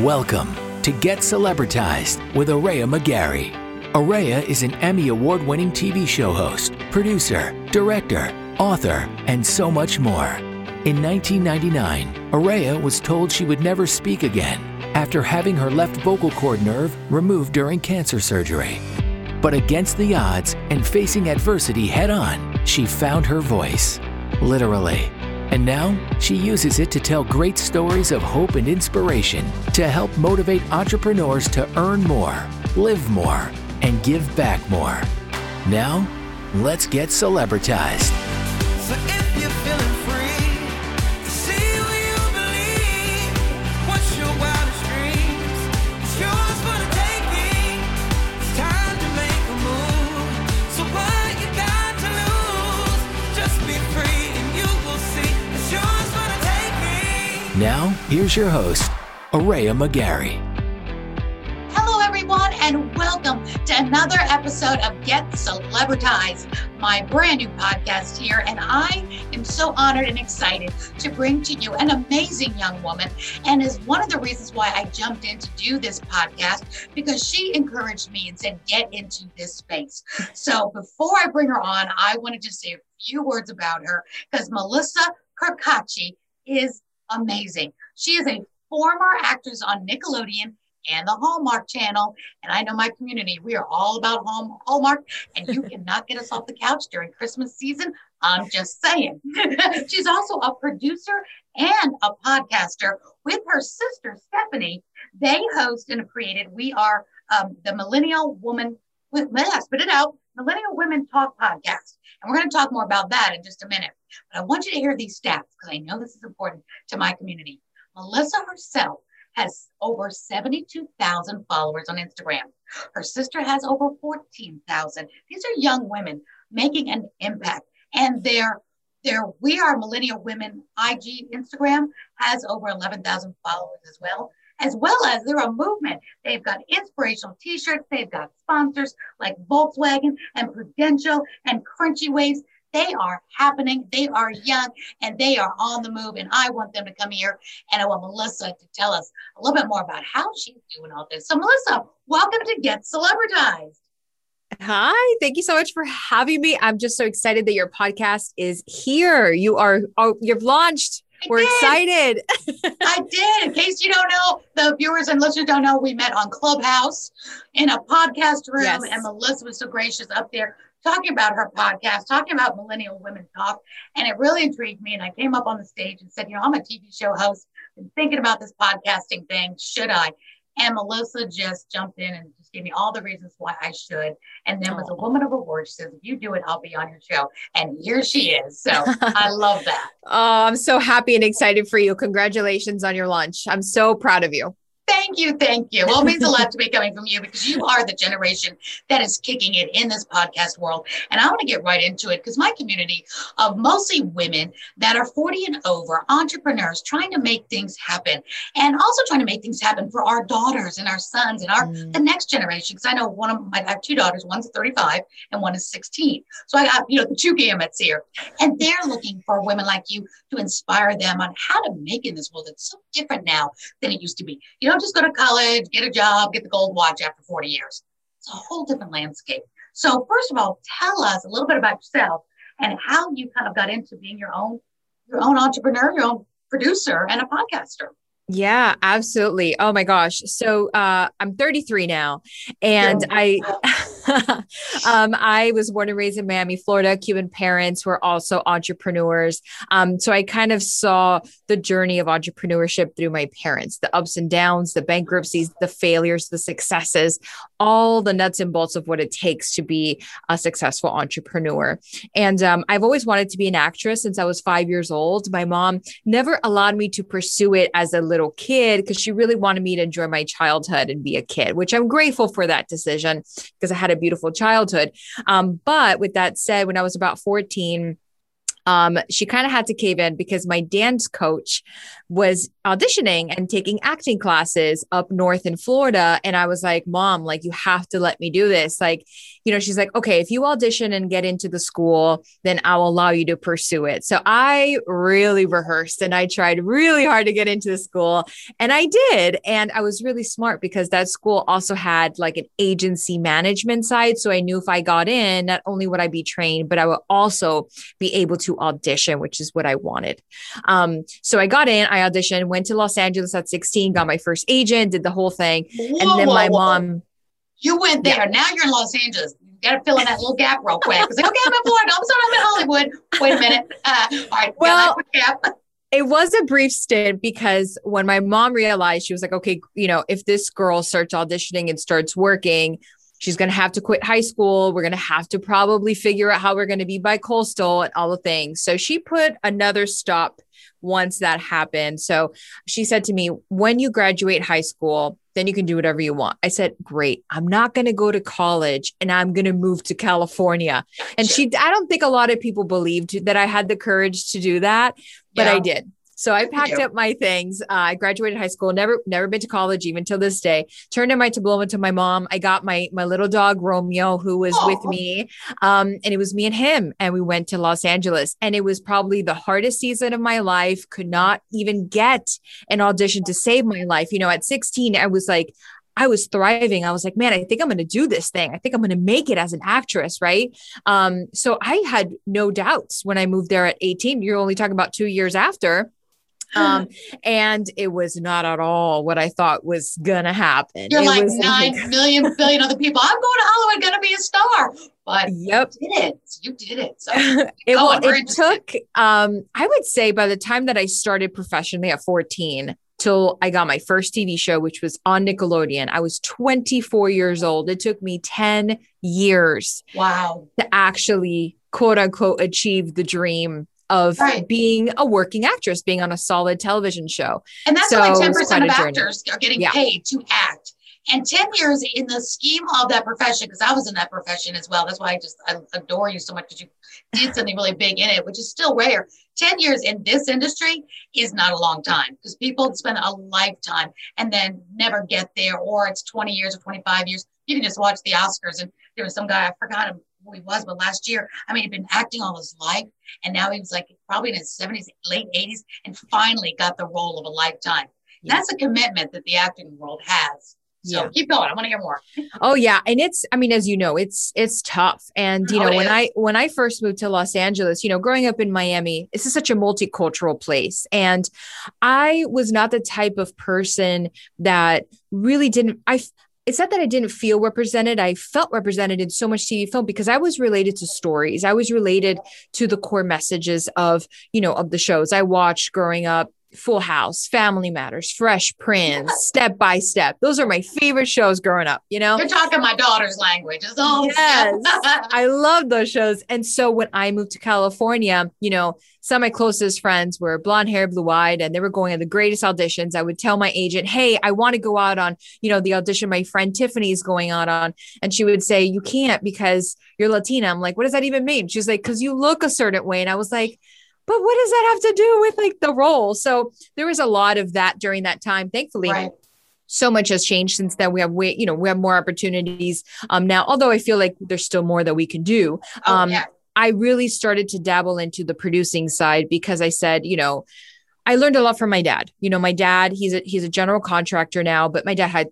Welcome to Get Celebritized with Araya McGarry. Araya is an Emmy Award winning TV show host, producer, director, author, and so much more. In 1999, Araya was told she would never speak again after having her left vocal cord nerve removed during cancer surgery. But against the odds and facing adversity head on, she found her voice, literally. And now she uses it to tell great stories of hope and inspiration to help motivate entrepreneurs to earn more, live more, and give back more. Now, let's get celebritized. So here's your host, Araya McGarry. Hello, everyone, and welcome to another episode of Get Celebritized, my brand new podcast here. And I am so honored and excited to bring to you an amazing young woman, and is one of the reasons why I jumped in to do this podcast because she encouraged me and said, Get into this space. So before I bring her on, I wanted to say a few words about her because Melissa Carcache is amazing. She is a former actress on Nickelodeon and the Hallmark Channel. And I know my community, we are all about home Hallmark, and you cannot get us off the couch during Christmas season. I'm just saying. She's also a producer and a podcaster with her sister Stephanie. They host and have created We Are um, the Millennial Woman. With, yeah, spit it out. Millennial Women Talk podcast. And we're going to talk more about that in just a minute. But I want you to hear these stats because I know this is important to my community. Melissa herself has over 72,000 followers on Instagram. Her sister has over 14,000. These are young women making an impact. And their their We Are Millennial Women IG Instagram has over 11,000 followers as well. As well as they're a movement. They've got inspirational t-shirts. They've got sponsors like Volkswagen and Prudential and Crunchy Waves. They are happening. They are young and they are on the move. And I want them to come here. And I want Melissa to tell us a little bit more about how she's doing all this. So, Melissa, welcome to Get Celebritized. Hi, thank you so much for having me. I'm just so excited that your podcast is here. You are, oh, you've launched. I We're did. excited. I did. In case you don't know, the viewers and listeners don't know, we met on Clubhouse in a podcast room, Yes. and Melissa was so gracious up there talking about her podcast, talking about Millennial Women Talk, and it really intrigued me. And I came up on the stage and said, you know, I'm a TV show host, been thinking about this podcasting thing. Should I? And Melissa just jumped in and just gave me all the reasons why I should. And then was a woman of word. She says, if you do it, I'll be on your show. And here she is. So I love that. Oh, I'm so happy and excited for you. Congratulations on your launch. I'm so proud of you. Thank you. Thank you. Well, it means a lot to me coming from you because you are the generation that is kicking it in this podcast world. And I want to get right into it because my community of mostly women that are 40 and over, entrepreneurs trying to make things happen and also trying to make things happen for our daughters and our sons and our Mm. the next generation. Because I know one of my I have two daughters, one's 35 and one is 16. So I got, you know, the two gamuts here. And they're looking for women like you to inspire them on how to make in this world. It's so different now than it used to be. You don't just go to college, get a job, get the gold watch after 40 years. It's a whole different landscape. So first of all, tell us a little bit about yourself and how you kind of got into being your own your own entrepreneur, your own producer and a podcaster. Yeah, absolutely. Oh my gosh. So uh, I'm 33 now, and I um, I was born and raised in Miami, Florida. Cuban parents were also entrepreneurs. Um, so I kind of saw the journey of entrepreneurship through my parents, the ups and downs, the bankruptcies, the failures, the successes, all the nuts and bolts of what it takes to be a successful entrepreneur. And um, I've always wanted to be an actress since I was five years old. My mom never allowed me to pursue it as a little kid because she really wanted me to enjoy my childhood and be a kid, which I'm grateful for that decision because I had a beautiful childhood. Um, but with that said, when I was about 14, um, she kind of had to cave in because my dance coach was auditioning and taking acting classes up north in Florida. And I was like, Mom, like, you have to let me do this. Like, you know, she's like, okay, if you audition and get into the school, then I'll allow you to pursue it. So I really rehearsed and I tried really hard to get into the school. And I did. And I was really smart because that school also had like an agency management side. So I knew if I got in, not only would I be trained, but I would also be able to audition, which is what I wanted. Um, so I got in, I auditioned, went to Los Angeles at 16, got my first agent, did the whole thing. Whoa, and then whoa, my whoa. mom, You went there. Yeah. Now you're in Los Angeles. You got to fill in that little gap real quick. It's like, okay, I'm in Florida. I'm sorry, I'm in Hollywood. Wait a minute. Uh, all right. Well, Well, gap. it was a brief stint because when my mom realized she was like, okay, you know, if this girl starts auditioning and starts working, she's going to have to quit high school. We're going to have to probably figure out how we're going to be by coastal and all the things. So she put another stop once that happened. So she said to me, when you graduate high school, then you can do whatever you want. I said, great. I'm not going to go to college and I'm going to move to California. And she, I don't think a lot of people believed that I had the courage to do that, but I did. So I packed up my things. Uh, I graduated high school, never never been to college even till this day. Turned in my diploma to my mom. I got my my little dog Romeo who was with me. Um, and it was me and him and we went to Los Angeles and it was probably the hardest season of my life. Could not even get an audition to save my life. You know, at 16 I was like I was thriving. I was like, man, I think I'm going to do this thing. I think I'm going to make it as an actress, right? Um, so I had no doubts when I moved there at 18. You're only talking about two years after. Um, and it was not at all what I thought was gonna happen. You're it like nine million billion other people. I'm going to Hollywood, to be a star. But Yep. you did it. You did it. So it, well, it took um I would say by the time that I started professionally at 14 till I got my first TV show which was on Nickelodeon I was 24 years old it took me 10 years wow. to actually quote unquote achieve the dream of Right. being a working actress being on a solid television show And that's So why ten was percent of quite journey. actors are getting Yeah. paid to act. And 10 years in the scheme of that profession, because I was in that profession as well. That's why I just I adore you so much because you did something really big in it, which is still rare. 10 years in this industry is not a long time because people spend a lifetime and then never get there, or it's 20 years or 25 years. You can just watch the Oscars and there was some guy, I forgot him who he was, but last year, I mean, he'd been acting all his life and now he was like probably in his 70s, late 80s, and finally got the role of a lifetime. Yeah. That's a commitment that the acting world has. So Yeah. keep going. I want to hear more. Oh yeah, and it's I mean as you know, it's it's tough. And you Oh, know, it when is. I when I first moved to Los Angeles, you know, growing up in Miami, this is such a multicultural place and I was not the type of person that really didn't I it's not that I didn't feel represented. I felt represented in so much TV film because I was related to stories. I was related to the core messages of, you know, of the shows I watched growing up. Full House, Family Matters, Fresh Prince, Step by Step. Those are my favorite shows growing up, you know? You're talking my daughter's language. It's all Yes. I love those shows. And so when I moved to California, you know, some of my closest friends were blonde hair, blue eyed, and they were going on the greatest auditions. I would tell my agent, Hey, I want to go out on, you know, the audition my friend Tiffany is going out on. And she would say, You can't because you're Latina. I'm like, What does that even mean? She's like, Because you look a certain way. And I was like, but what does that have to do with like the role? So there was a lot of that during that time. Thankfully, right. so much has changed since then. We have way, you know, we have more opportunities um now, although I feel like there's still more that we can do. Oh, um, yeah. I really started to dabble into the producing side because I said, you know, I learned a lot from my dad. You know, my dad, he's a he's a general contractor now, but my dad had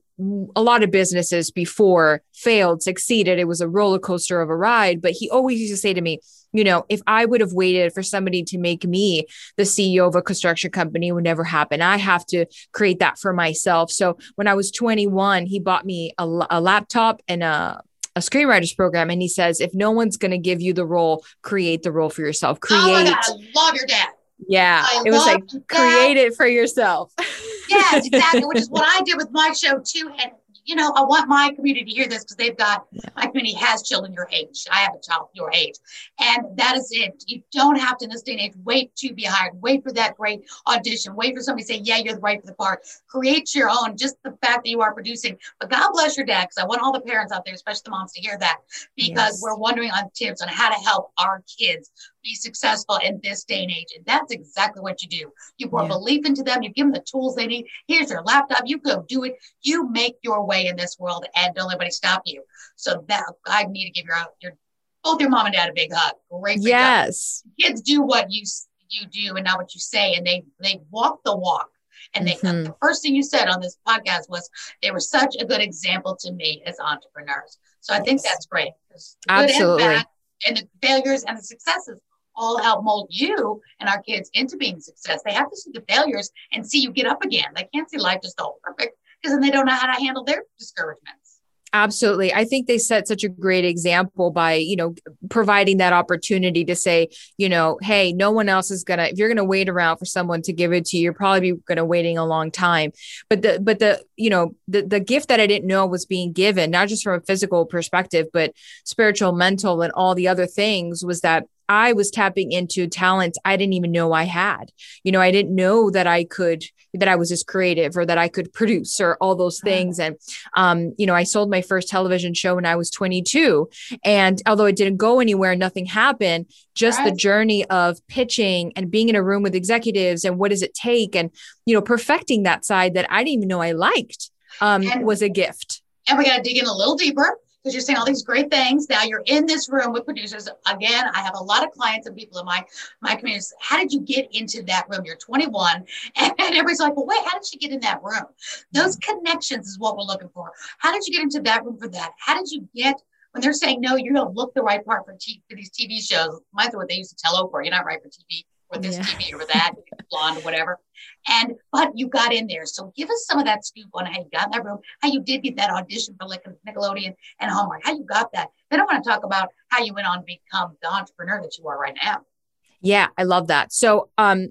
a lot of businesses before, failed, succeeded. It was a roller coaster of a ride, but he always used to say to me, you know, if I would have waited for somebody to make me the CEO of a construction company, it would never happen. I have to create that for myself. So when I was 21, he bought me a, a laptop and a a screenwriters program and he says if no one's going to give you the role create the role for yourself oh create Oh God, I love your dad. yeah I it was like dad. create it for yourself Yes, exactly. Which is what I did with my show too. And you know, I want my community to hear this because they've got my community has children your age. I have a child your age, and that is it. You don't have to in this day and age wait to be hired. Wait for that great audition. Wait for somebody to say, "Yeah, you're the right for the part." Create your own. Just the fact that you are producing. But God bless your dad, because I want all the parents out there, especially the moms, to hear that because Yes. we're wondering on tips on how to help our kids be successful in this day and age. And that's exactly what you do. You pour Yeah. belief into them, you give them the tools they need. Here's your laptop, you go do it. You make your way in this world and don't let anybody stop you. So that I need to give your your both your mom and dad a big hug. Great big hug Yes. kids do what you you do and not what you say and they they walk the walk and they Mhm. the first thing you said on this podcast was they were such a good example to me as entrepreneurs so i think that's great. good Absolutely. and, bad, and the failures and the successes all help mold you and our kids into being success they have to see the failures and see you get up again they can't see life just all perfect because then they don't know how to handle their discouragements Absolutely. I think they set such a great example by, you know, providing that opportunity to say, you know, hey, no one else is going to if you're going to wait around for someone to give it to you, you're probably going to waiting a long time. But the but the, you know, the the gift that I didn't know was being given, not just from a physical perspective, but spiritual, mental and all the other things was that I was tapping into talents I didn't even know I had. You know, I didn't know that I could that I was as creative or that I could produce or all those things and um, you know, I sold my first television show when I was 22. And although it didn't go anywhere, nothing happened, just the journey of pitching and being in a room with executives and what does it take and, you know, perfecting that side that I didn't even know I liked um, And- was a gift. And we got to dig in a little deeper because you're saying all these great things. Now you're in this room with producers. Again, I have a lot of clients and people in my my community. How did you get into that room? You're 21, and everybody's like, "Well, wait, how did you get in that room?" Those connections is what we're looking for. How did you get into that room for that? How did you get when they're saying no, you don't look the right part for, t- for these TV shows? Mine's what they used to tell Oprah. You're not right for TV or this Yeah. TV or that blonde whatever. And but you got in there. So give us some of that scoop on how you got in that room, how you did get that audition for like Nickelodeon and Hallmark, how you got that. Then I want to talk about how you went on to become the entrepreneur that you are right now. Yeah, I love that. So, um,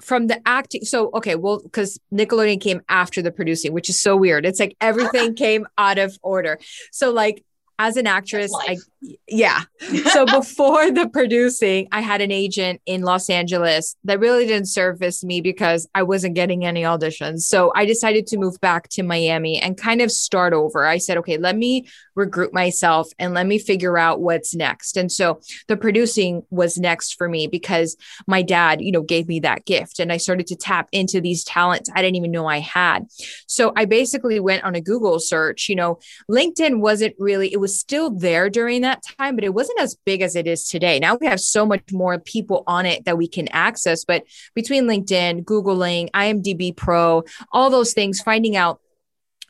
from the acting, so okay, well, because Nickelodeon came after the producing, which is so weird. It's like everything came out of order. So, like, as an actress, I. yeah. So before the producing, I had an agent in Los Angeles that really didn't service me because I wasn't getting any auditions. So I decided to move back to Miami and kind of start over. I said, okay, let me regroup myself and let me figure out what's next. And so the producing was next for me because my dad, you know, gave me that gift and I started to tap into these talents I didn't even know I had. So I basically went on a Google search, you know, LinkedIn wasn't really, it was still there during that time, but it wasn't as big as it is today. Now we have so much more people on it that we can access. But between LinkedIn, Googling, IMDb Pro, all those things, finding out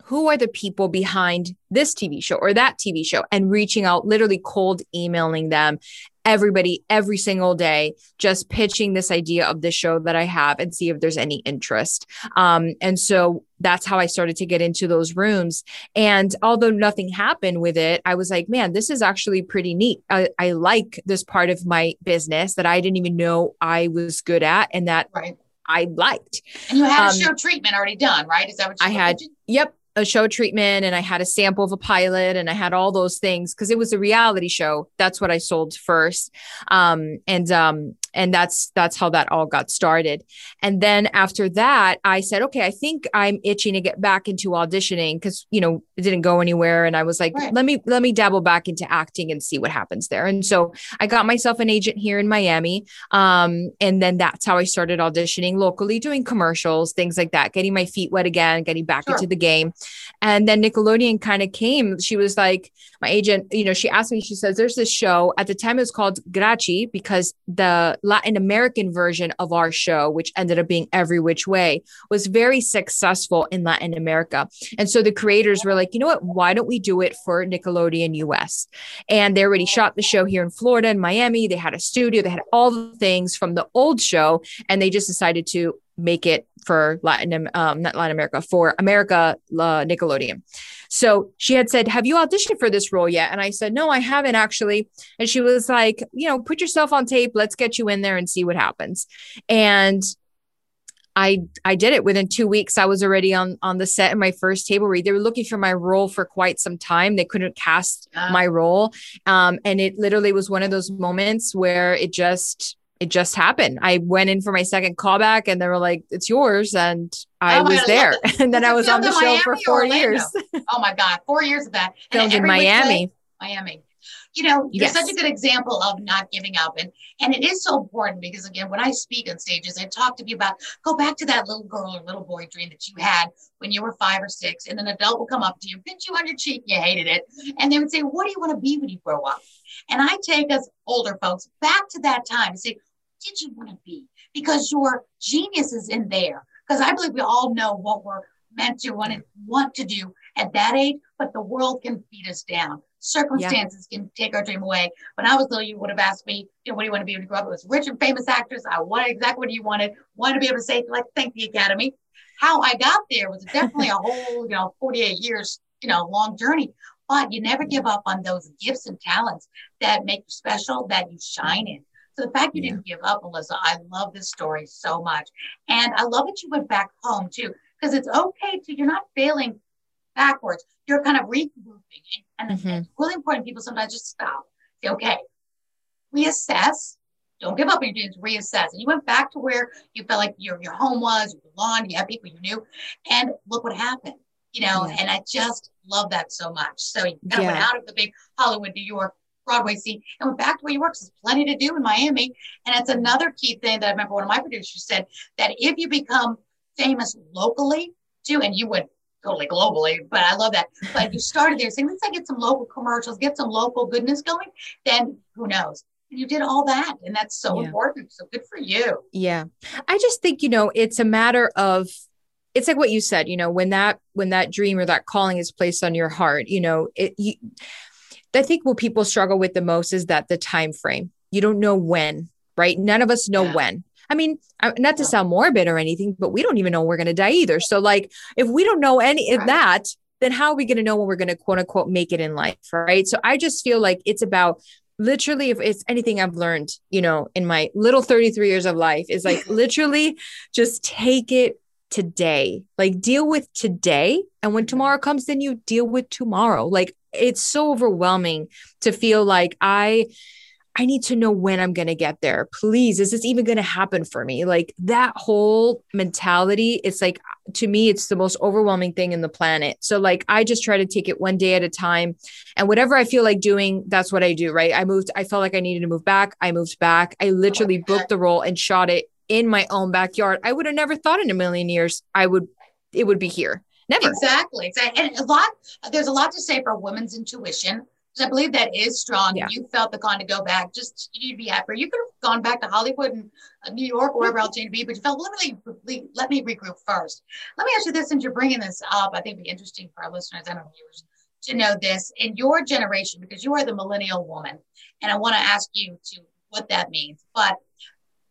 who are the people behind this TV show or that TV show and reaching out, literally cold emailing them, everybody every single day, just pitching this idea of the show that I have and see if there's any interest. Um, and so that's how I started to get into those rooms. And although nothing happened with it, I was like, man, this is actually pretty neat. I, I like this part of my business that I didn't even know I was good at and that Right. I liked. And you had Um, a show treatment already done, right? Is that what you I had-? Yep. A show treatment, and I had a sample of a pilot, and I had all those things because it was a reality show. That's what I sold first, um, and um, and that's that's how that all got started. And then after that, I said, okay, I think I'm itching to get back into auditioning because you know it didn't go anywhere, and I was like, Right. let me let me dabble back into acting and see what happens there. And so I got myself an agent here in Miami, um, and then that's how I started auditioning locally, doing commercials, things like that, getting my feet wet again, getting back Sure. into the game. And then Nickelodeon kind of came. She was like, my agent, you know, she asked me, she says, there's this show at the time it was called Grachi because the Latin American version of our show, which ended up being Every Witch Way, was very successful in Latin America. And so the creators were like, you know what? Why don't we do it for Nickelodeon US? And they already shot the show here in Florida and Miami. They had a studio, they had all the things from the old show, and they just decided to make it for Latin, um, not Latin America, for America uh, Nickelodeon. So she had said, Have you auditioned for this role yet? And I said, No, I haven't actually. And she was like, You know, put yourself on tape. Let's get you in there and see what happens. And I I did it within two weeks. I was already on on the set in my first table read. They were looking for my role for quite some time. They couldn't cast Ah. my role, um, and it literally was one of those moments where it just it just happened. I went in for my second callback, and they were like, "It's yours," and I Oh was God, there. and then I was on the show in for four years. Oh my God, four years of that. And Filmed in Miami. Miami. You know, you're Yes. such a good example of not giving up. And and it is so important because again, when I speak on stages, I talk to you about go back to that little girl or little boy dream that you had when you were five or six, and an adult will come up to you, pinch you on your cheek, you hated it, and they would say, What do you want to be when you grow up? And I take us older folks back to that time and say, did you want to be? Because your genius is in there. Because I believe we all know what we're meant to want to want to do at that age, but the world can beat us down. Circumstances can take our dream away. When I was little, you would have asked me, you know, what do you want to be when you grow up? It was rich and famous actress. I wanted exactly what you wanted. Wanted to be able to say, like, thank the Academy. How I got there was definitely a whole, you know, 48 years, you know, long journey. But you never give up on those gifts and talents that make you special, that you shine in. So the fact you Yeah. didn't give up, Melissa, I love this story so much. And I love that you went back home too, because it's okay to, you're not failing backwards. You're kind of regrouping. And it's Mhm. really important. People sometimes just stop. Say, okay, reassess. Don't give up on your dreams, reassess. And you went back to where you felt like your, your home was, you belonged, you had people you knew. And look what happened. You know, Yeah. and I just love that so much. So you kind of went out of the big Hollywood, New York, Broadway scene and went back to where you work. There's plenty to do in Miami. And it's another key thing that I remember one of my producers said that if you become famous locally too, and you went totally globally, but I love that. But you started there saying, let's I get some local commercials, get some local goodness going, then who knows? And you did all that. And that's so Yeah. important. So good for you. Yeah. I just think, you know, it's a matter of it's like what you said, you know, when that when that dream or that calling is placed on your heart, you know, it you, I think what people struggle with the most is that the time frame. You don't know when, right? None of us know Yeah. when. I mean, not to sound morbid or anything, but we don't even know we're going to die either. So like if we don't know any of that, then how are we going to know when we're going to quote unquote make it in life, right? So I just feel like it's about literally if it's anything I've learned, you know, in my little 33 years of life is like literally just take it today. Like deal with today. And when mm-hmm. tomorrow comes, then you deal with tomorrow. Like it's so overwhelming to feel like I I need to know when I'm going to get there. Please, is this even going to happen for me? Like that whole mentality, it's like to me, it's the most overwhelming thing in the planet. So, like, I just try to take it one day at a time. And whatever I feel like doing, that's what I do, right? I moved, I felt like I needed to move back. I moved back. I literally booked the role and shot it in my own backyard. I would have never thought in a million years I would, it would be here. Never. Exactly. And a lot, there's a lot to say for women's intuition. I believe that is strong. Yeah. You felt the con to go back. Just you need to be happy. You could have gone back to Hollywood and uh, New York, or wherever else you need to be, but you felt let me let, let me regroup first. Let me ask you this, since you're bringing this up, I think it'd be interesting for our listeners and our viewers to know this in your generation, because you are the millennial woman, and I want to ask you to what that means. But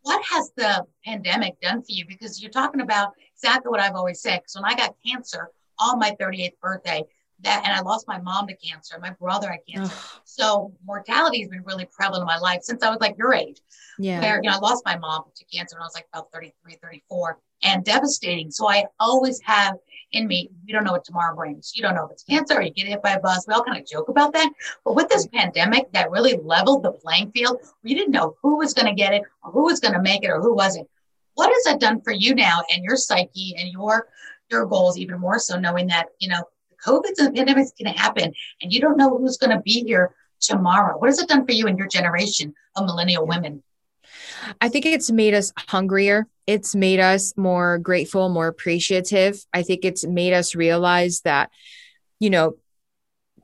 what has the pandemic done for you? Because you're talking about exactly what I've always said. Because when I got cancer on my 38th birthday, that and I lost my mom to cancer, my brother had cancer. Ugh, So mortality has been really prevalent in my life since I was like your age. yeah. Where, you know, I lost my mom to cancer when I was like about 33, 34 and devastating. So I always have in me, you don't know what tomorrow brings. You don't know if it's cancer or you get hit by a bus. We all kind of joke about that. But with this pandemic that really leveled the playing field, we didn't know who was going to get it or who was going to make it or who wasn't. What has that done for you now and your psyche and your your goals even more so knowing that, you know, COVID and the pandemic is going to happen and you don't know who's going to be here tomorrow. What has it done for you and your generation of millennial women? I think it's made us hungrier. It's made us more grateful, more appreciative. I think it's made us realize that, you know,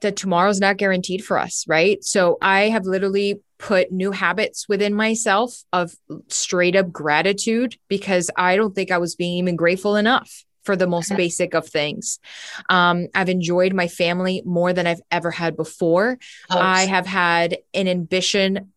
that tomorrow's not guaranteed for us, right? So I have literally put new habits within myself of straight up gratitude because I don't think I was being even grateful enough for the most basic of things. Um, I've enjoyed my family more than I've ever had before. I have had an ambition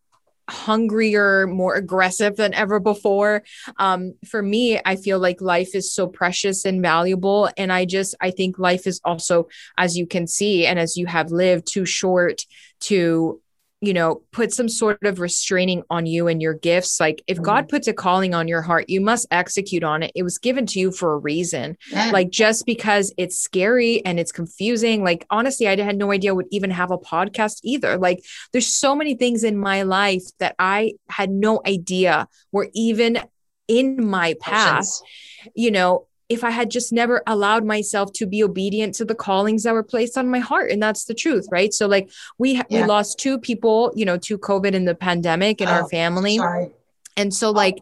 hungrier, more aggressive than ever before. Um, for me, I feel like life is so precious and valuable. And I just, I think life is also, as you can see, and as you have lived, too short to you know, put some sort of restraining on you and your gifts. Like if mm-hmm. God puts a calling on your heart, you must execute on it. It was given to you for a reason. Yeah. Like just because it's scary and it's confusing, like honestly, I had no idea I would even have a podcast either. Like there's so many things in my life that I had no idea were even in my past, Options. you know if I had just never allowed myself to be obedient to the callings that were placed on my heart. And that's the truth, right? So like we yeah. we lost two people, you know, to COVID in the pandemic in oh, our family. Sorry. And so oh. like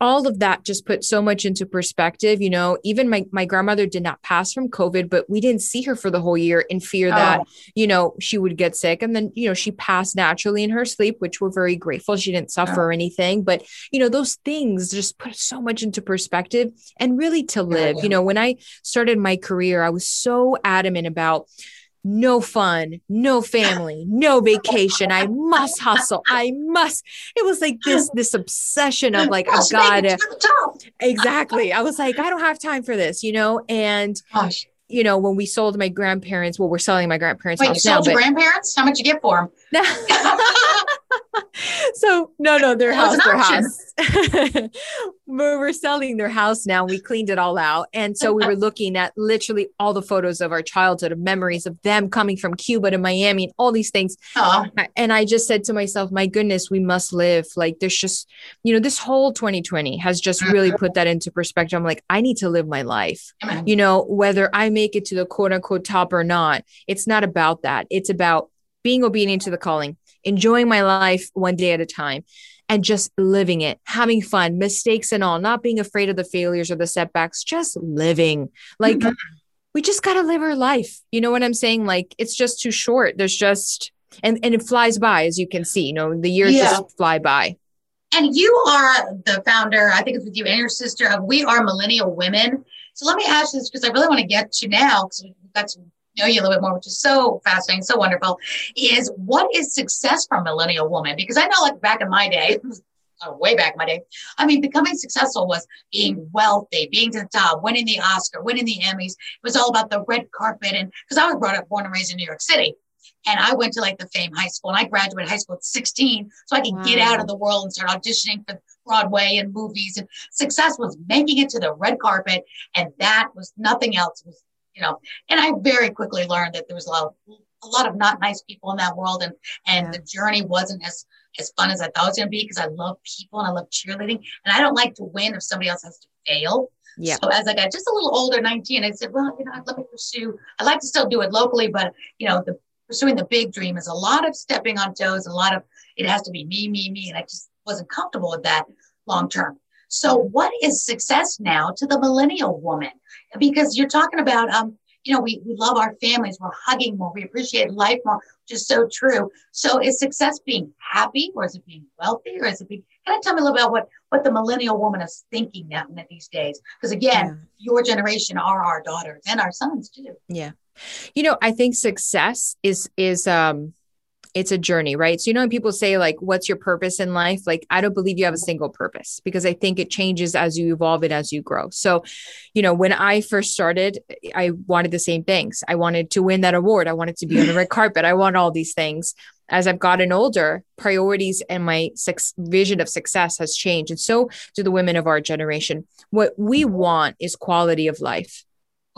all of that just put so much into perspective you know even my, my grandmother did not pass from covid but we didn't see her for the whole year in fear that oh. you know she would get sick and then you know she passed naturally in her sleep which we're very grateful she didn't suffer oh. or anything but you know those things just put so much into perspective and really to live yeah, yeah. you know when i started my career i was so adamant about no fun, no family, no vacation. I must hustle. I must. It was like this this obsession of like I've got to exactly. I was like I don't have time for this, you know. And Gosh. you know when we sold my grandparents, well, we're selling my grandparents' Wait, you sold now, your grandparents? How much you get for them? so no, no, their house, their house. we're selling their house now. We cleaned it all out, and so we were looking at literally all the photos of our childhood, of memories of them coming from Cuba to Miami, and all these things. And I just said to myself, "My goodness, we must live." Like there's just, you know, this whole 2020 has just really put that into perspective. I'm like, I need to live my life. You know, whether I make it to the quote unquote top or not, it's not about that. It's about being obedient to the calling enjoying my life one day at a time and just living it, having fun, mistakes and all, not being afraid of the failures or the setbacks, just living. Like mm-hmm. we just got to live our life. You know what I'm saying? Like it's just too short. There's just and and it flies by as you can see, you know, the years yeah. just fly by. And you are the founder, I think it's with you and your sister of We Are Millennial Women. So let me ask you this because I really want to get to now because we've got some know you a little bit more, which is so fascinating, so wonderful, is what is success for a millennial woman? Because I know, like back in my day, oh, way back in my day, I mean, becoming successful was being wealthy, being to the top, winning the Oscar, winning the Emmys. It was all about the red carpet. And because I was brought up, born and raised in New York City. And I went to like the Fame High School and I graduated high school at 16 so I could wow. get out of the world and start auditioning for Broadway and movies. And success was making it to the red carpet. And that was nothing else was you know, and I very quickly learned that there was a lot of a lot of not nice people in that world and and yeah. the journey wasn't as as fun as I thought it was gonna be because I love people and I love cheerleading and I don't like to win if somebody else has to fail. Yeah. So as I got just a little older, 19, I said, well, you know, let me pursue. I'd like to still do it locally, but you know, the pursuing the big dream is a lot of stepping on toes, a lot of it has to be me, me, me. And I just wasn't comfortable with that long term. So, what is success now to the millennial woman? Because you're talking about, um, you know, we, we love our families, we're hugging more, we appreciate life more, which is so true. So, is success being happy, or is it being wealthy, or is it being? Can I tell me a little about what what the millennial woman is thinking now these days? Because again, yeah. your generation are our daughters and our sons too. Yeah, you know, I think success is is um it's a journey, right? So, you know, when people say, like, what's your purpose in life? Like, I don't believe you have a single purpose because I think it changes as you evolve and as you grow. So, you know, when I first started, I wanted the same things. I wanted to win that award. I wanted to be on the red carpet. I want all these things. As I've gotten older, priorities and my vision of success has changed. And so do the women of our generation. What we want is quality of life.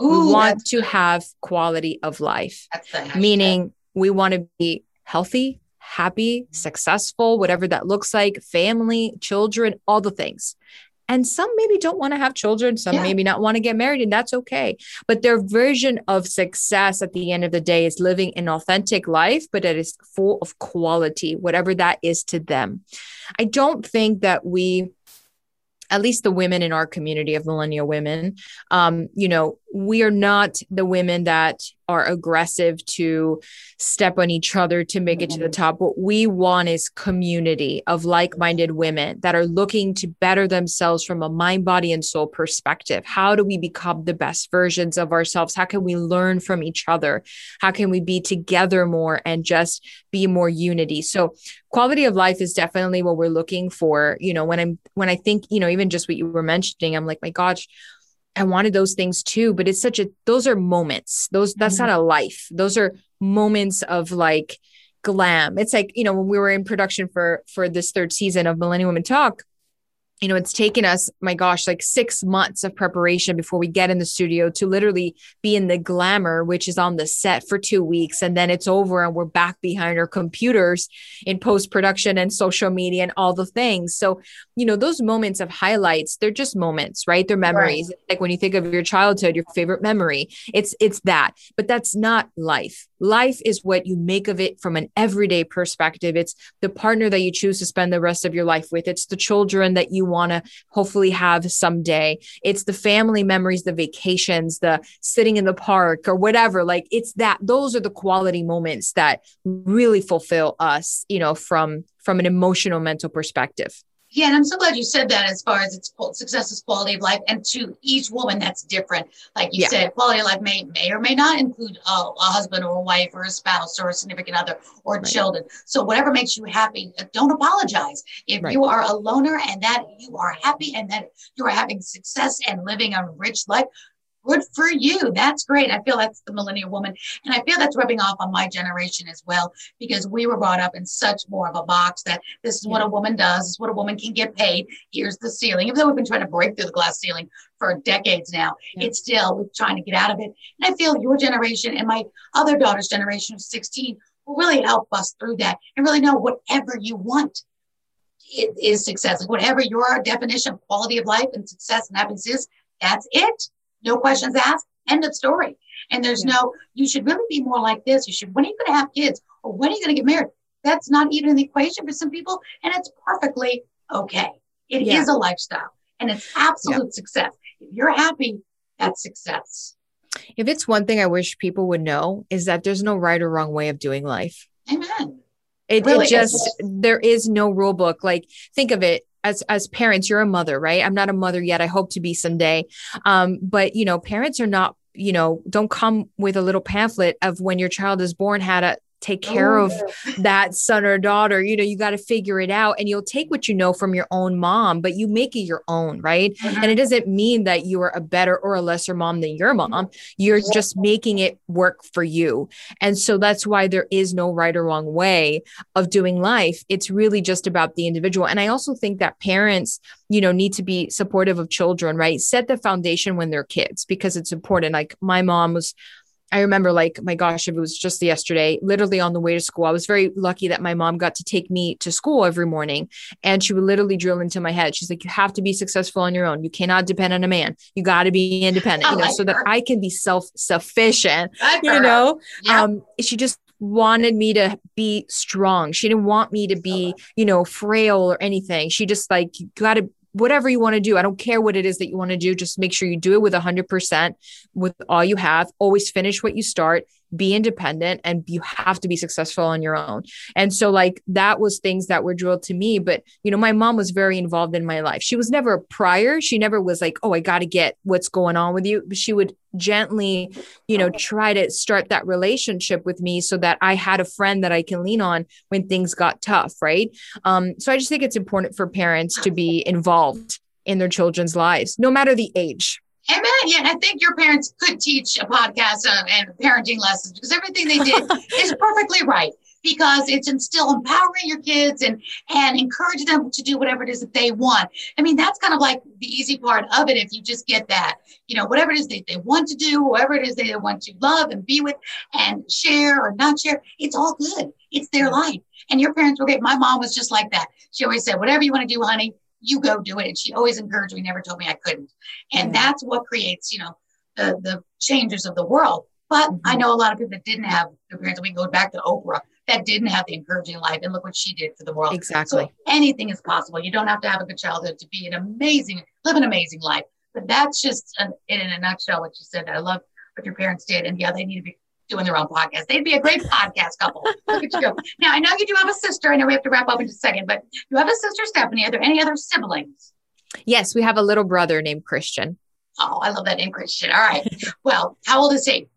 Ooh, we want to have quality of life, meaning we want to be healthy, happy, successful, whatever that looks like, family, children, all the things. And some maybe don't want to have children, some yeah. maybe not want to get married, and that's okay. But their version of success at the end of the day is living an authentic life, but it is full of quality, whatever that is to them. I don't think that we at least the women in our community of millennial women, um, you know, we are not the women that are aggressive to step on each other to make it to the mm-hmm. top. What we want is community of like-minded women that are looking to better themselves from a mind, body, and soul perspective. How do we become the best versions of ourselves? How can we learn from each other? How can we be together more and just be more unity? So quality of life is definitely what we're looking for. You know, when I'm when I think, you know, even just what you were mentioning, I'm like, my gosh, I wanted those things too, but it's such a those are moments. Those that's mm-hmm. not a life. Those are moments of like glam. It's like, you know, when we were in production for for this third season of Millennial Women Talk, you know, it's taken us, my gosh, like six months of preparation before we get in the studio to literally be in the glamour, which is on the set for two weeks. And then it's over and we're back behind our computers in post production and social media and all the things. So, you know, those moments of highlights, they're just moments, right? They're memories. Right. Like when you think of your childhood, your favorite memory, it's, it's that, but that's not life. Life is what you make of it from an everyday perspective. It's the partner that you choose to spend the rest of your life with. It's the children that you want to hopefully have someday. It's the family memories, the vacations, the sitting in the park or whatever. Like it's that those are the quality moments that really fulfill us, you know, from from an emotional mental perspective. Yeah, and I'm so glad you said that as far as its success is quality of life. And to each woman, that's different. Like you yeah. said, quality of life may, may or may not include a, a, husband or a wife or a spouse or a significant other or right. children. So whatever makes you happy, uh, don't apologize. If right. you are a loner and that you are happy and that you are having success and living a rich life, good for you. That's great. I feel that's the millennial woman. And I feel that's rubbing off on my generation as well, because we were brought up in such more of a box that this is what a woman does, this is what a woman can get paid. Here's the ceiling. Even though we've been trying to break through the glass ceiling for decades now, yeah. it's still we're trying to get out of it. And I feel your generation and my other daughter's generation of 16 will really help us through that and really know whatever you want it is success. Whatever your definition of quality of life and success and happiness is, that's it no questions asked, end of story. And there's yeah. no, you should really be more like this. You should, when are you going to have kids or when are you going to get married? That's not even an equation for some people. And it's perfectly okay. It yeah. is a lifestyle and it's absolute yeah. success. If you're happy, that's success. If it's one thing I wish people would know is that there's no right or wrong way of doing life. Amen. It, really it just, is. there is no rule book. Like, think of it as as parents you're a mother right? I'm not a mother yet. I hope to be someday. Um, but you know parents are not you know don't come with a little pamphlet of when your child is born how to take care oh, of that son or daughter you know you got to figure it out and you'll take what you know from your own mom but you make it your own right? Mm-hmm. and it doesn't mean that you are a better or a lesser mom than your mom. You're just making it work for you. And so that's why there is no right or wrong way of doing life. It's really just about the individual. And i also think that parents you know need to be supportive of children right? Set the foundation when they're kids because it's important. Like my mom was I remember like my gosh, if it was just yesterday, literally on the way to school. I was very lucky that my mom got to take me to school every morning and she would literally drill into my head. She's like, you have to be successful on your own. You cannot depend on a man. You got to be independent, you know, so her. that I can be self-sufficient, you know? Yeah. Um, she just wanted me to be strong. She didn't want me to be, you know, frail or anything. She just like, you got to whatever you want to do. I don't care what it is that you want to do. Just make sure you do it with 100% with all you have. Always finish what you start be independent and you have to be successful on your own. And so like that was things that were drilled to me, but you know, my mom was very involved in my life. She was never a prior. She never was like, "Oh, I got to get what's going on with you." But she would gently, you know, try to start that relationship with me so that I had a friend that I can lean on when things got tough, right? Um so I just think it's important for parents to be involved in their children's lives, no matter the age. Amen. Yeah, I think your parents could teach a podcast uh, and parenting lessons because everything they did is perfectly right because it's instill empowering your kids and and encourage them to do whatever it is that they want. I mean, that's kind of like the easy part of it if you just get that, you know, whatever it is that they want to do, whoever it is they want to love and be with and share or not share, it's all good. It's their life. And your parents were great. My mom was just like that. She always said, whatever you want to do, honey, you go do it. And she always encouraged me, never told me I couldn't. And that's what creates, you know, the, the changes of the world. But mm-hmm. I know a lot of people that didn't have the parents. We go back to Oprah that didn't have the encouraging life, and look what she did for the world. Exactly. So anything is possible. You don't have to have a good childhood to be an amazing, live an amazing life. But that's just an, in a nutshell what you said. I love what your parents did, and yeah, they need to be doing their own podcast. They'd be a great podcast couple. Look at you. Now, I know you do have a sister. I know we have to wrap up in just a second, but you have a sister, Stephanie. Are there any other siblings? Yes, we have a little brother named Christian. Oh, I love that name, Christian. All right. well, how old is he?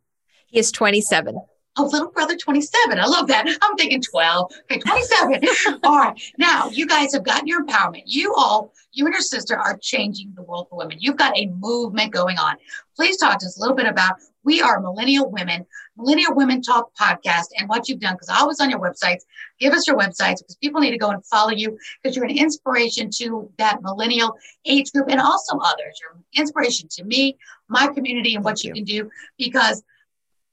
He is 27. Oh, little brother 27. I love that. I'm thinking 12. Okay, 27. all right. Now, you guys have gotten your empowerment. You all, you and your sister are changing the world for women. You've got a movement going on. Please talk to us a little bit about we are Millennial Women, Millennial Women Talk podcast, and what you've done. Because I was on your websites. Give us your websites because people need to go and follow you because you're an inspiration to that millennial age group and also others. You're an inspiration to me, my community, and what you you. can do because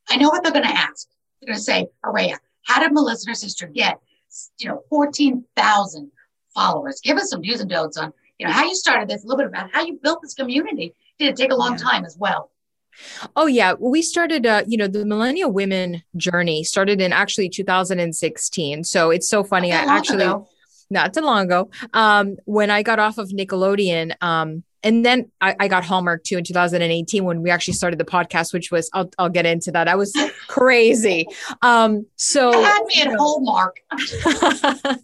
I know what they're going to ask. They're going to say, Araya, how did Melissa and her sister get, you know, 14,000 followers? Give us some do's and don'ts on, you know, how you started this, a little bit about how you built this community. Did it take a long Yeah. time as well? Oh yeah, we started uh you know the millennial women journey started in actually 2016. So it's so funny. I actually ago. not too long ago. Um, when I got off of Nickelodeon, um, and then I, I got Hallmark too in 2018 when we actually started the podcast, which was I'll I'll get into that. I was crazy. Um, so You had me at Hallmark. I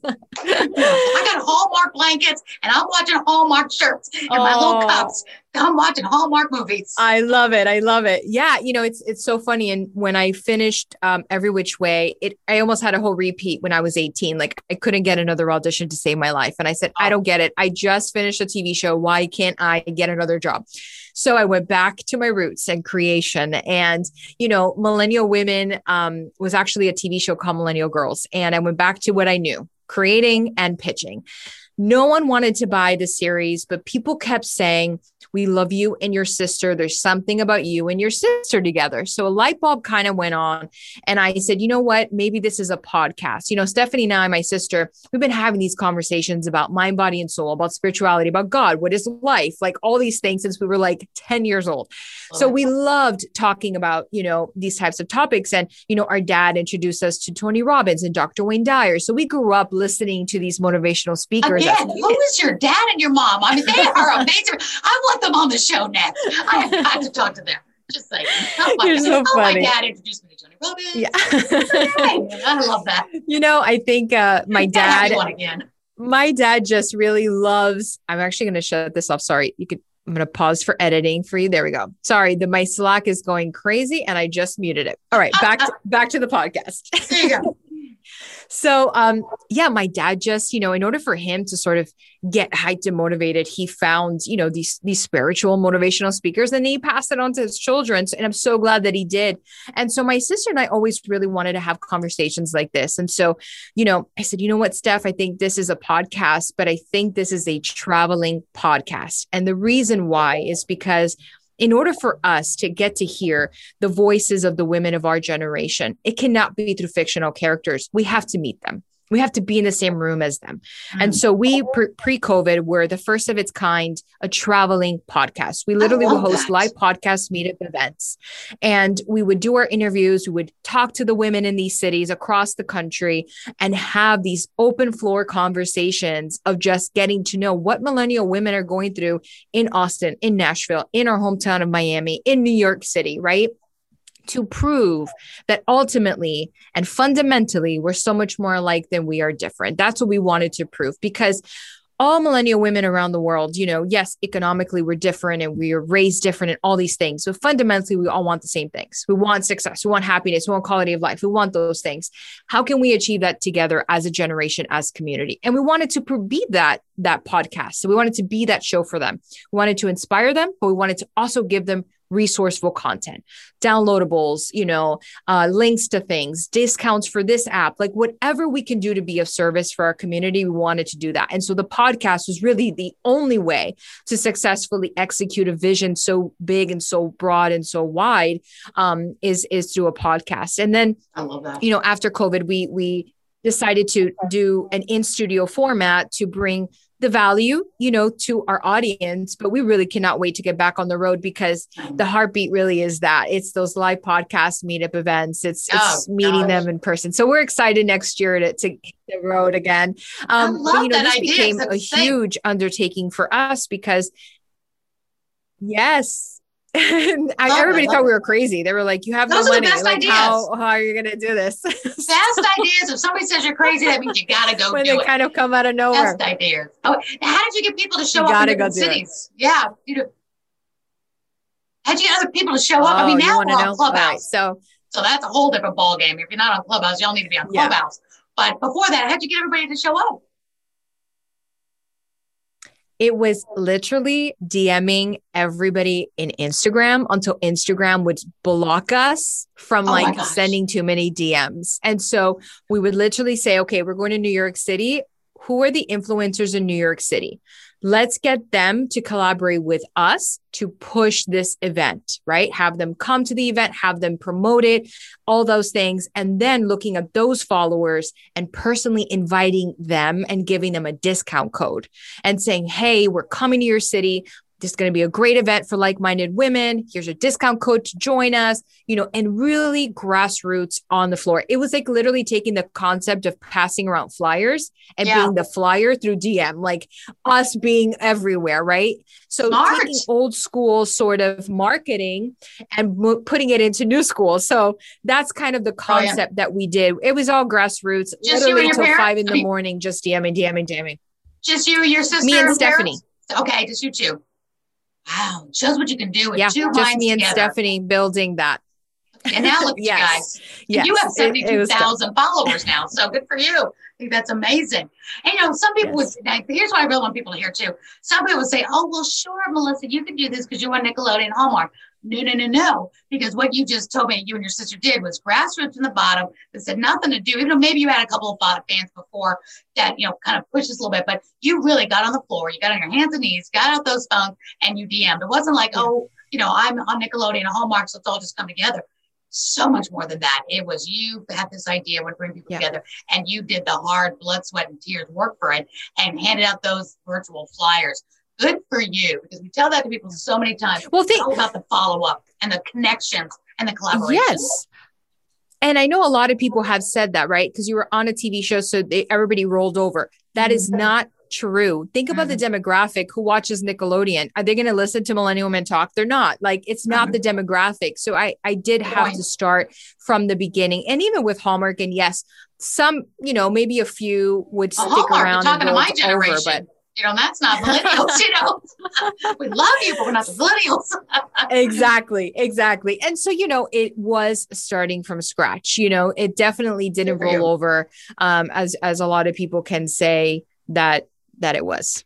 got Hallmark blankets and I'm watching Hallmark shirts and my little Oh. cups. I'm watching Hallmark movies. I love it. I love it. Yeah, you know, it's it's so funny. And when I finished um, Every Witch Way, it I almost had a whole repeat when I was 18. Like I couldn't get another audition to save my life. And I said, I don't get it. I just finished a TV show. Why can't I get another job? So I went back to my roots and creation. And, you know, Millennial Women um, was actually a TV show called Millennial Girls. And I went back to what I knew creating and pitching. No one wanted to buy the series, but people kept saying, We love you and your sister. There's something about you and your sister together. So a light bulb kind of went on. And I said, You know what? Maybe this is a podcast. You know, Stephanie and I, my sister, we've been having these conversations about mind, body, and soul, about spirituality, about God, what is life, like all these things since we were like 10 years old. So oh, we loved talking about, you know, these types of topics. And, you know, our dad introduced us to Tony Robbins and Dr. Wayne Dyer. So we grew up listening to these motivational speakers. Again, who is your dad and your mom? I mean, they are amazing. I want them on the show next. I have got to talk to them. Just saying. Oh my, You're so oh, my dad introduced me to Tony Robbins. Yeah. I love that. you know, I think uh, my dad, again. my dad just really loves. I'm actually going to shut this off. Sorry. You could, I'm going to pause for editing for you. There we go. Sorry. The, my Slack is going crazy and I just muted it. All right. Back to, back to the podcast. There you go. So, um, yeah, my dad just, you know, in order for him to sort of get hyped and motivated, he found, you know, these these spiritual motivational speakers, and he passed it on to his children. And I'm so glad that he did. And so, my sister and I always really wanted to have conversations like this. And so, you know, I said, you know what, Steph, I think this is a podcast, but I think this is a traveling podcast. And the reason why is because in order for us to get to hear the voices of the women of our generation, it cannot be through fictional characters. We have to meet them. We have to be in the same room as them. And mm. so we pre COVID were the first of its kind, a traveling podcast. We literally would host that. live podcast meetup events and we would do our interviews. We would talk to the women in these cities across the country and have these open floor conversations of just getting to know what millennial women are going through in Austin, in Nashville, in our hometown of Miami, in New York City, right? To prove that ultimately and fundamentally, we're so much more alike than we are different. That's what we wanted to prove because all millennial women around the world, you know, yes, economically we're different and we are raised different and all these things. But fundamentally, we all want the same things. We want success, we want happiness, we want quality of life, we want those things. How can we achieve that together as a generation, as community? And we wanted to be that that podcast. So we wanted to be that show for them. We wanted to inspire them, but we wanted to also give them resourceful content downloadables you know uh, links to things discounts for this app like whatever we can do to be of service for our community we wanted to do that. And so the podcast was really the only way to successfully execute a vision so big and so broad and so wide um, is is through a podcast. And then I love that. you know after covid we we decided to do an in studio format to bring the value you know to our audience but we really cannot wait to get back on the road because the heartbeat really is that. It's those live podcast meetup events. It's it's Oh, meeting gosh. them in person. So we're excited next year to, to hit the road again. Um but you know this idea, became a huge undertaking for us because yes and I, everybody thought we were crazy they were like you have Those no money best like ideas. how, how are you going to do this Best ideas. If somebody says you're crazy, that means you gotta go when do they it. kind of come out of nowhere. Best ideas. Oh, how did you get people to show You up in different do it. cities? Yeah, you know. How'd you get other people to show up? I Oh, mean, now we're on know? All right, Clubhouse, so so that's a whole different ball game. If you're not on Clubhouse, y'all need to be on Yeah. Clubhouse. But before that, how'd you get everybody to show up? It was literally DMing everybody in Instagram until Instagram would block us from Oh like sending too many DMs. And so we would literally say, okay, we're going to New York City. Who are the influencers in New York City? Let's get them to collaborate with us to push this event, right? Have them come to the event, have them promote it, all those things. And then looking at those followers and personally inviting them and giving them a discount code and saying, Hey, we're coming to your city. This is going to be a great event for like minded women. Here's a discount code to join us, you know, and really grassroots on the floor. It was like literally taking the concept of passing around flyers and Yeah. being the flyer through DM, like us being everywhere, right? So taking old school sort of marketing and mo- putting it into new school. So that's kind of the oh, concept that we did. It was all grassroots, Just literally and until parents? five in I the mean- morning, just DMing, DMing, DMing. Just you, your sister, Me and parents? Stephanie. Okay, just you two. Wow, shows what you can do with Yeah, two just minds me and together. Stephanie building that. And now look at Yes. you guys. Yes, you have it- it 72,000 followers now. So good for you. I think that's amazing. And you know, some people Yes. would, here's what I really want people to hear too. Some people would say, oh, well, sure, Melissa, you can do this because you're on Nickelodeon Hallmark. No, no, no, no. Because what you just told me you and your sister did was grassroots from the bottom. This had nothing to do, even though maybe you had a couple of fans before that, you know, kind of pushed this a little bit, but you really got on the floor. You got on your hands and knees, got out those phones, and you DM'd. It wasn't like, Yeah. oh, you know, I'm on Nickelodeon Hallmark, so it's all just come together so much more than that. It was you had this idea would bring people Yeah. together, and you did the hard blood, sweat, and tears work for it, and handed out those virtual flyers. Good for you, because we tell that to people so many times. Well, think about the follow up and the connections and the collaboration. Yes. And I know a lot of people have said that, right? Because you were on a TV show, so they, everybody rolled over. That is Mhm. not true. Think about the demographic who watches Nickelodeon. Are they going to listen to Millennial Women Talk? They're not. Like it's not Mhm. the demographic. So I I did have to start from the beginning, and even with Hallmark. And yes, some you know maybe a few would Well, stick Hallmark, around. talking to my roll over, generation. but you know, that's not millennials, you know. we love you, but we're not the millennials. exactly exactly and so you know it was starting from scratch you know it definitely didn't roll you. over um as as a lot of people can say that that it was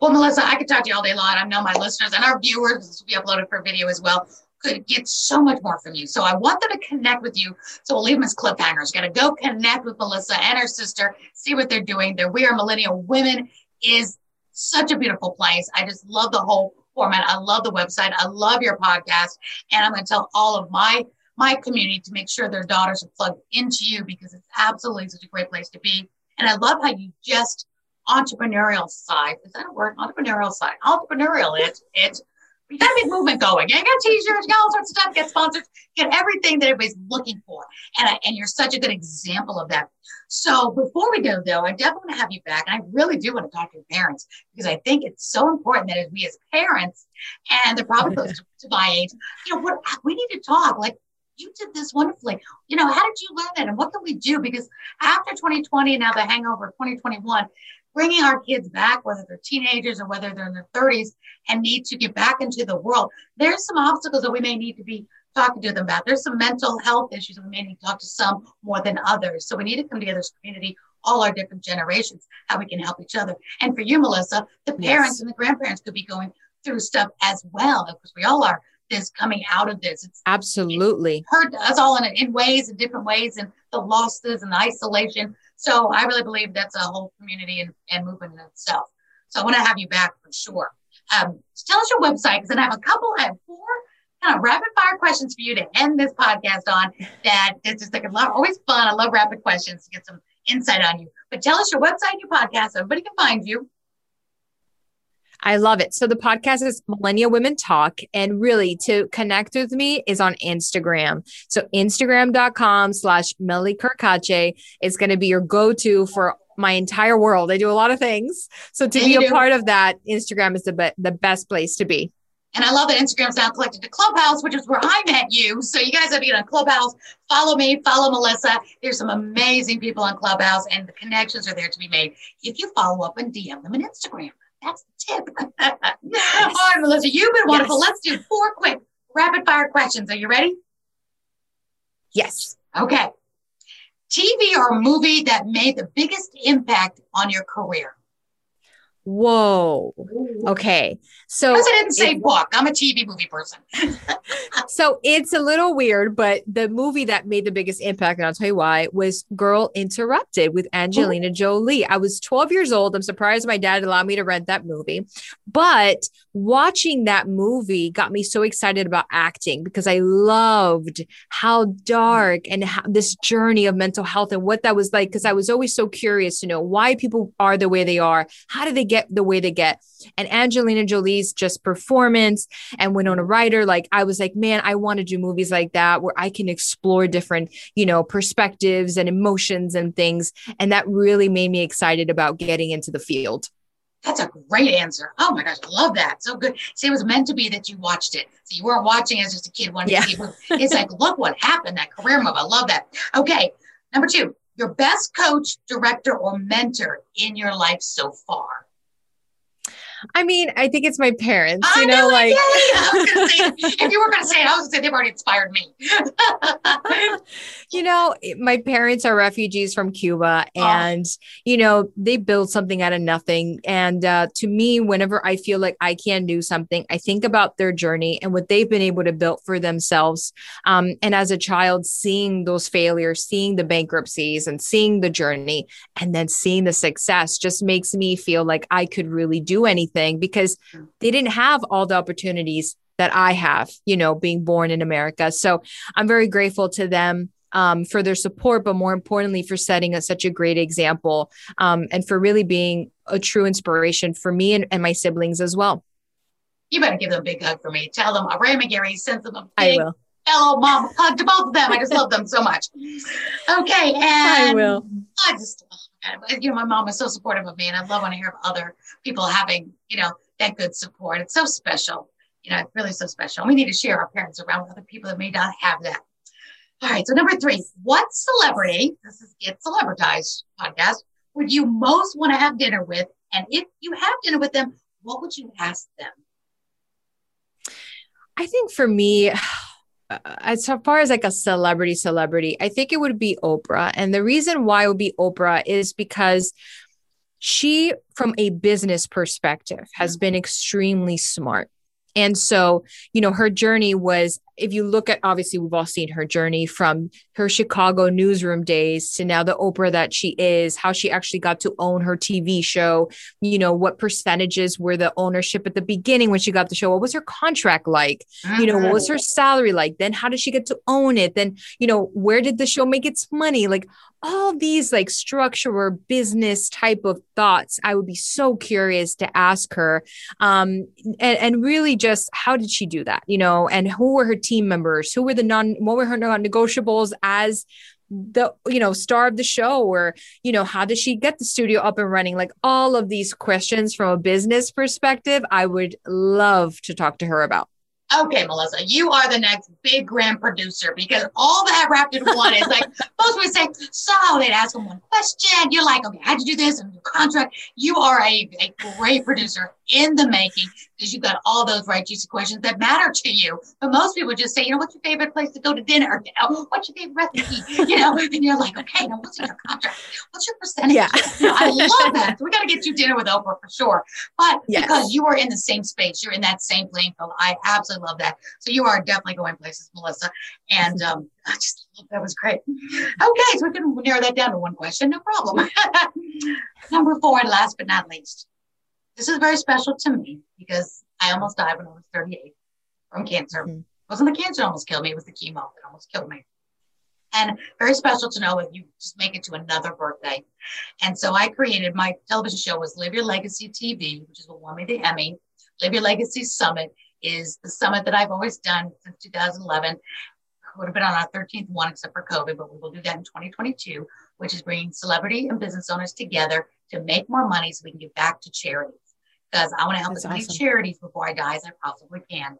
Well, Melissa, I could talk to you all day long. I know my listeners and our viewers, this will be uploaded for video as well, could get so much more from you. So I want them to connect with you. So we'll leave them as cliffhangers. Got to go connect with Melissa and her sister, see what they're doing. Their We Are Millennial Women is such a beautiful place. I just love the whole format. I love the website. I love your podcast. And I'm going to tell all of my my community to make sure their daughters are plugged into you because it's absolutely such a great place to be. And I love how you just entrepreneurial side. Is that a word? Entrepreneurial side. Entrepreneurial. It it you got a big movement going. You got t-shirts, got all sorts of stuff, get sponsors, get everything that everybody's looking for. And I, and you're such a good example of that. So before we go though, I definitely want to have you back. And I really do want to talk to your parents because I think it's so important that as we as parents, and they're probably close to, to my age, you know, what we need to talk. Like you did this wonderfully. You know, how did you learn it and what can we do? Because after 2020 and now the hangover of 2021, bringing our kids back, whether they're teenagers or whether they're in their 30s and need to get back into the world, there's some obstacles that we may need to be talking to them about. There's some mental health issues that we may need to talk to some more than others. So we need to come together as a community, all our different generations, how we can help each other. And for you, Melissa, the parents Yes. and the grandparents could be going through stuff as well, because we all are this coming out of this. It's absolutely hurt us all in, in ways, in different ways, and the losses and the isolation. So I really believe that's a whole community and, and movement in itself. So I want to have you back for sure. Um, tell us your website because then I have a couple, I have four kind of rapid fire questions for you to end this podcast on. That is just like a lot, always fun. I love rapid questions to get some insight on you. But tell us your website, your podcast, so everybody can find you. I love it. So the podcast is Millennial Women Talk. And really to connect with me is on Instagram. So Instagram.com slash Meli Carcache is going to be your go-to for my entire world. I do a lot of things. So to Yeah, be a do. part of that, Instagram is the, be- the best place to be. And I love that Instagram's now collected to Clubhouse, which is where I met you. So you guys have to get on Clubhouse. Follow me, follow Melissa. There's some amazing people on Clubhouse, and the connections are there to be made. If you follow up and DM them on Instagram, that's the tip. All right, Melissa, you've been wonderful. Yes. Let's do four quick rapid fire questions. Are you ready? Yes. Okay. TV or movie that made the biggest impact on your career? Whoa. Okay. So I didn't say book. I'm a TV movie person. so it's a little weird, but the movie that made the biggest impact, and I'll tell you why, was Girl Interrupted with Angelina Jolie. I was 12 years old. I'm surprised my dad allowed me to rent that movie. But watching that movie got me so excited about acting because I loved how dark and how, this journey of mental health and what that was like. Because I was always so curious to know why people are the way they are. How do they get the way they get? And Angelina Jolie's just performance and Winona Ryder, like I was like, man, I want to do movies like that where I can explore different, you know, perspectives and emotions and things. And that really made me excited about getting into the field. That's a great answer. Oh my gosh, I love that. So good. See, it was meant to be that you watched it. So you weren't watching as just a kid wanting Yeah. to see. it. It's like, look what happened, that career move. I love that. Okay. Number two, your best coach, director, or mentor in your life so far. I mean, I think it's my parents, you knew know, like yeah, I was gonna say, if you were going to say it, I was going to say they've already inspired me. you know, my parents are refugees from Cuba and, you know, they built something out of nothing. And uh, to me, whenever I feel like I can do something, I think about their journey and what they've been able to build for themselves. Um, and as a child, seeing those failures, seeing the bankruptcies and seeing the journey and then seeing the success just makes me feel like I could really do anything because they didn't have all the opportunities that I have, you know, being born in America. So I'm very grateful to them um, for their support, but more importantly, for setting us such a great example um, and for really being a true inspiration for me and, and my siblings as well. you better give them a big hug for me. Tell them Ray McGarry sends them a I big will. Hello, mom hug to both of them. I just love them so much. Okay. And I will. I just, you know, my mom is so supportive of me, and I love when I hear of other people having, you know, that good support. It's so special. You know, it's really so special. We need to share our parents around with other people that may not have that. All right. So number three, what celebrity? This is Get Celebritized podcast. Would you most want to have dinner with? And if you have dinner with them, what would you ask them? I think for me, uh, Uh, as far as like a celebrity, celebrity, I think it would be Oprah. And the reason why it would be Oprah is because she, from a business perspective, has been extremely smart. And so, you know, her journey was, if you look at, obviously, we've all seen her journey from her Chicago newsroom days to now the Oprah that she is, how she actually got to own her TV show, you know, what percentages were the ownership at the beginning when she got the show? What was her contract like? You know, what was her salary like? Then how did she get to own it? Then, you know, where did the show make its money? Like all these like structure or business type of thoughts, I would be so curious to ask her. Um, and, and really just how did she do that? You know, and who were her team members? Who were the non, what were her non-negotiables as the you know star of the show or you know how does she get the studio up and running like all of these questions from a business perspective i would love to talk to her about Okay, Melissa, you are the next big grand producer because all that wrapped in one is like most would say, so they'd ask them one question. You're like, okay, how'd you do this? And your contract. You are a, a great producer in the making because you've got all those right juicy questions that matter to you. But most people just say, you know, what's your favorite place to go to dinner? You know, what's your favorite recipe? You know, and you're like, okay, now what's in your contract? What's your percentage? Yeah. You know, I love that. So we got to get you dinner with Oprah for sure. But Yes. because you are in the same space, you're in that same playing field. I absolutely love that. So you are definitely going places, Melissa. And um, I just that was great. Okay, so we can narrow that down to one question, no problem. Number four, and last but not least, this is very special to me because I almost died when I was 38 from cancer. Mhm. It wasn't the cancer that almost killed me, it was the chemo that almost killed me. And very special to know that you just make it to another birthday. And so I created my television show was Live Your Legacy TV, which is what won me the Emmy. Live Your Legacy Summit is the summit that I've always done since 2011. Would have been on our 13th one except for COVID, but we will do that in 2022, which is bringing celebrity and business owners together to make more money so we can give back to charities. Because I want to help That's as many charities before I die as I possibly can.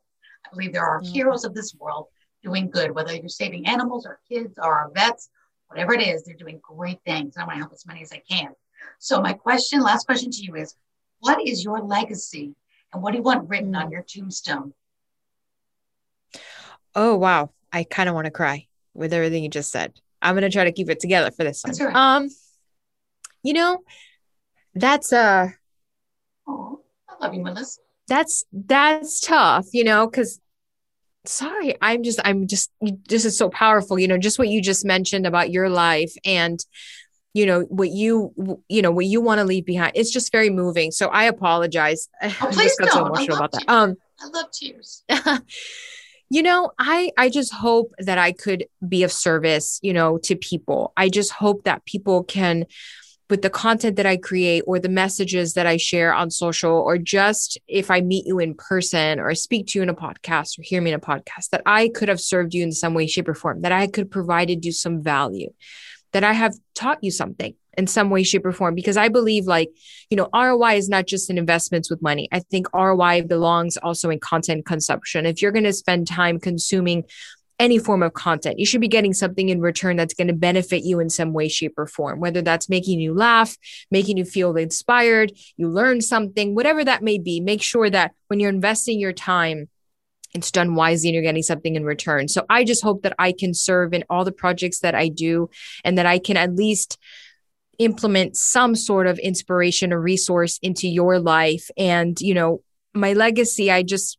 I believe there are Mhm. heroes of this world doing good, whether you're saving animals or kids or our vets, whatever it is, they're doing great things. I want to help as many as I can. So my question, last question to you is, what is your legacy and what do you want written Mm. on your tombstone? oh wow i kind of want to cry with everything you just said. I'm gonna try to keep it together for this one. Right. Um, you know, that's uh I love you, Melissa. that's that's tough, you know, because sorry, I'm just I'm just this is so powerful, you know, just what you just mentioned about your life and you know what you you know what you want to leave behind. It's just very moving. So I apologize. Oh, please got so don't. I emotional love about that. Um I love tears. you know i i just hope that i could be of service you know to people i just hope that people can with the content that i create or the messages that i share on social or just if i meet you in person or speak to you in a podcast or hear me in a podcast that i could have served you in some way shape or form that i could have provided you some value that i have taught you something in some way shape or form. Because i believe like you know roi is not just in investments with money. I think roi belongs also in content consumption. If you're going to spend time consuming any form of content. You should be getting something in return that's going to benefit you in some way shape or form whether that's making you laugh making you feel inspired you learn something whatever that may be. Make sure that when you're investing your time it's done wisely and you're getting something in return. So i just hope that i can serve in all the projects that i do and that i can at least implement some sort of inspiration or resource into your life. And you know my legacy i just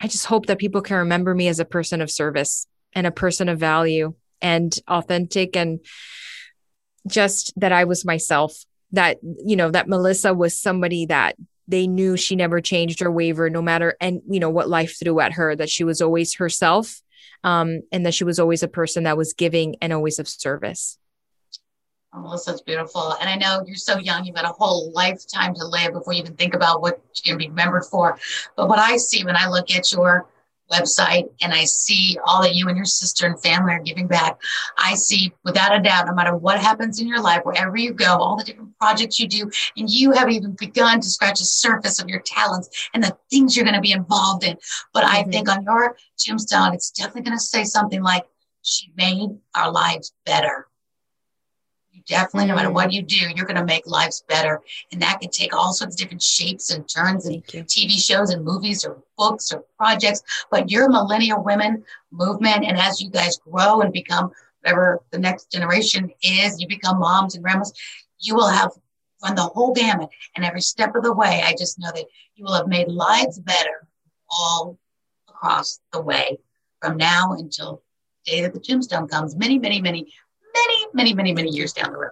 i just hope that people can remember me as a person of service and a person of value and authentic and just that i was myself that you know that melissa was somebody that they knew she never changed or wavered no matter and you know what life threw at her that she was always herself um, and that she was always a person that was giving and always of service Oh, Melissa, it's beautiful. And I know you're so young, you've got a whole lifetime to live before you even think about what you're going to be remembered for. But what I see when I look at your website and I see all that you and your sister and family are giving back, I see without a doubt, no matter what happens in your life, wherever you go, all the different projects you do, and you have even begun to scratch the surface of your talents and the things you're going to be involved in. But I Mhm. think on your tombstone, it's definitely going to say something like, she made our lives better. You definitely, no matter what you do, you're going to make lives better. And that can take all sorts of different shapes and turns and TV shows and movies or books or projects. But your millennial women movement, and as you guys grow and become whatever the next generation is, you become moms and grandmas, you will have run the whole gamut. And every step of the way, I just know that you will have made lives better all across the way from now until the day that the tombstone comes, many, many, many, many, many, many, many years down the road.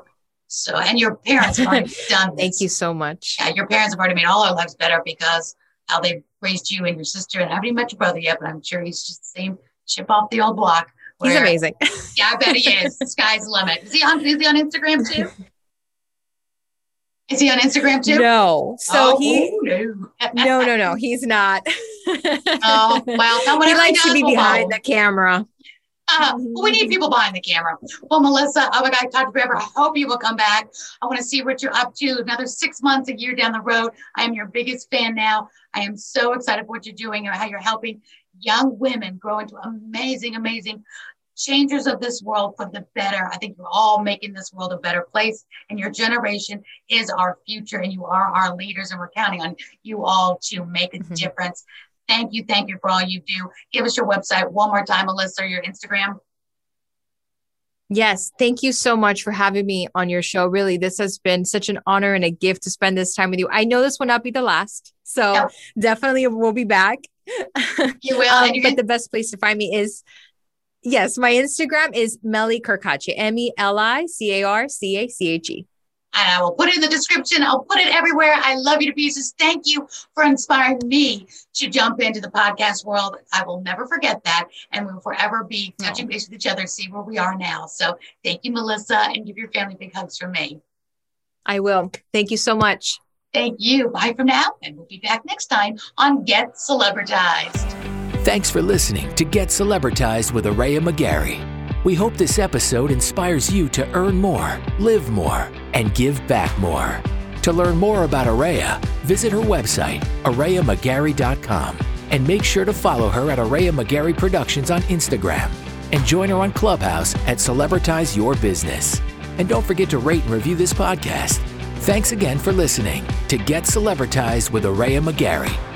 So, and your parents have already done this. thank you so much Yeah, your parents have already made all our lives better because how they raised you and your sister. And I haven't even met your brother yet, but I'm sure he's just the same chip off the old block. he's amazing Yeah, I bet he is. Sky's the limit. Is he on? Is he on Instagram too? Is he on Instagram too? No. So Oh, he no. no no no he's not. Oh well, no, he likes to does, be we'll behind follow. the camera. Uh, we need people behind the camera. Well, Melissa, oh my God, to forever. I hope you will come back. I want to see what you're up to another six months, a year down the road. I am your biggest fan now. I am so excited for what you're doing and how you're helping young women grow into amazing, amazing changers of this world for the better. I think you're all making this world a better place, and your generation is our future, and you are our leaders, and we're counting on you all to make a Mhm. difference. Thank you, thank you for all you do. Give us your website one more time, Melissa, or your Instagram. Yes, thank you so much for having me on your show. Really, this has been such an honor and a gift to spend this time with you. I know this will not be the last, so Yeah. definitely we'll be back. You will. Um, but the best place to find me is yes, my Instagram is Meli Carcache, M E L I C A R C A C H E. and I will put it in the description. I'll put it everywhere. I love you to pieces. Thank you for inspiring me to jump into the podcast world. I will never forget that. And we will forever be touching base with each other, see where we are now. So thank you, Melissa, and give your family big hugs from me. I will. Thank you so much. Thank you. Bye for now. And we'll be back next time on Get Celebritized. Thanks for listening to Get Celebritized with Araya McGarry. We hope this episode inspires you to earn more, live more, and give back more. To learn more about Araya, visit her website, arayamcgarry.com, and make sure to follow her at Araya McGarry Productions on Instagram. And join her on Clubhouse at Celebritize Your Business. And don't forget to rate and review this podcast. Thanks again for listening to Get Celebritized with Araya McGarry.